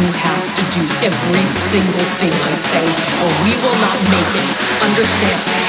you have to do every single thing I say, or we will not make it. Understand?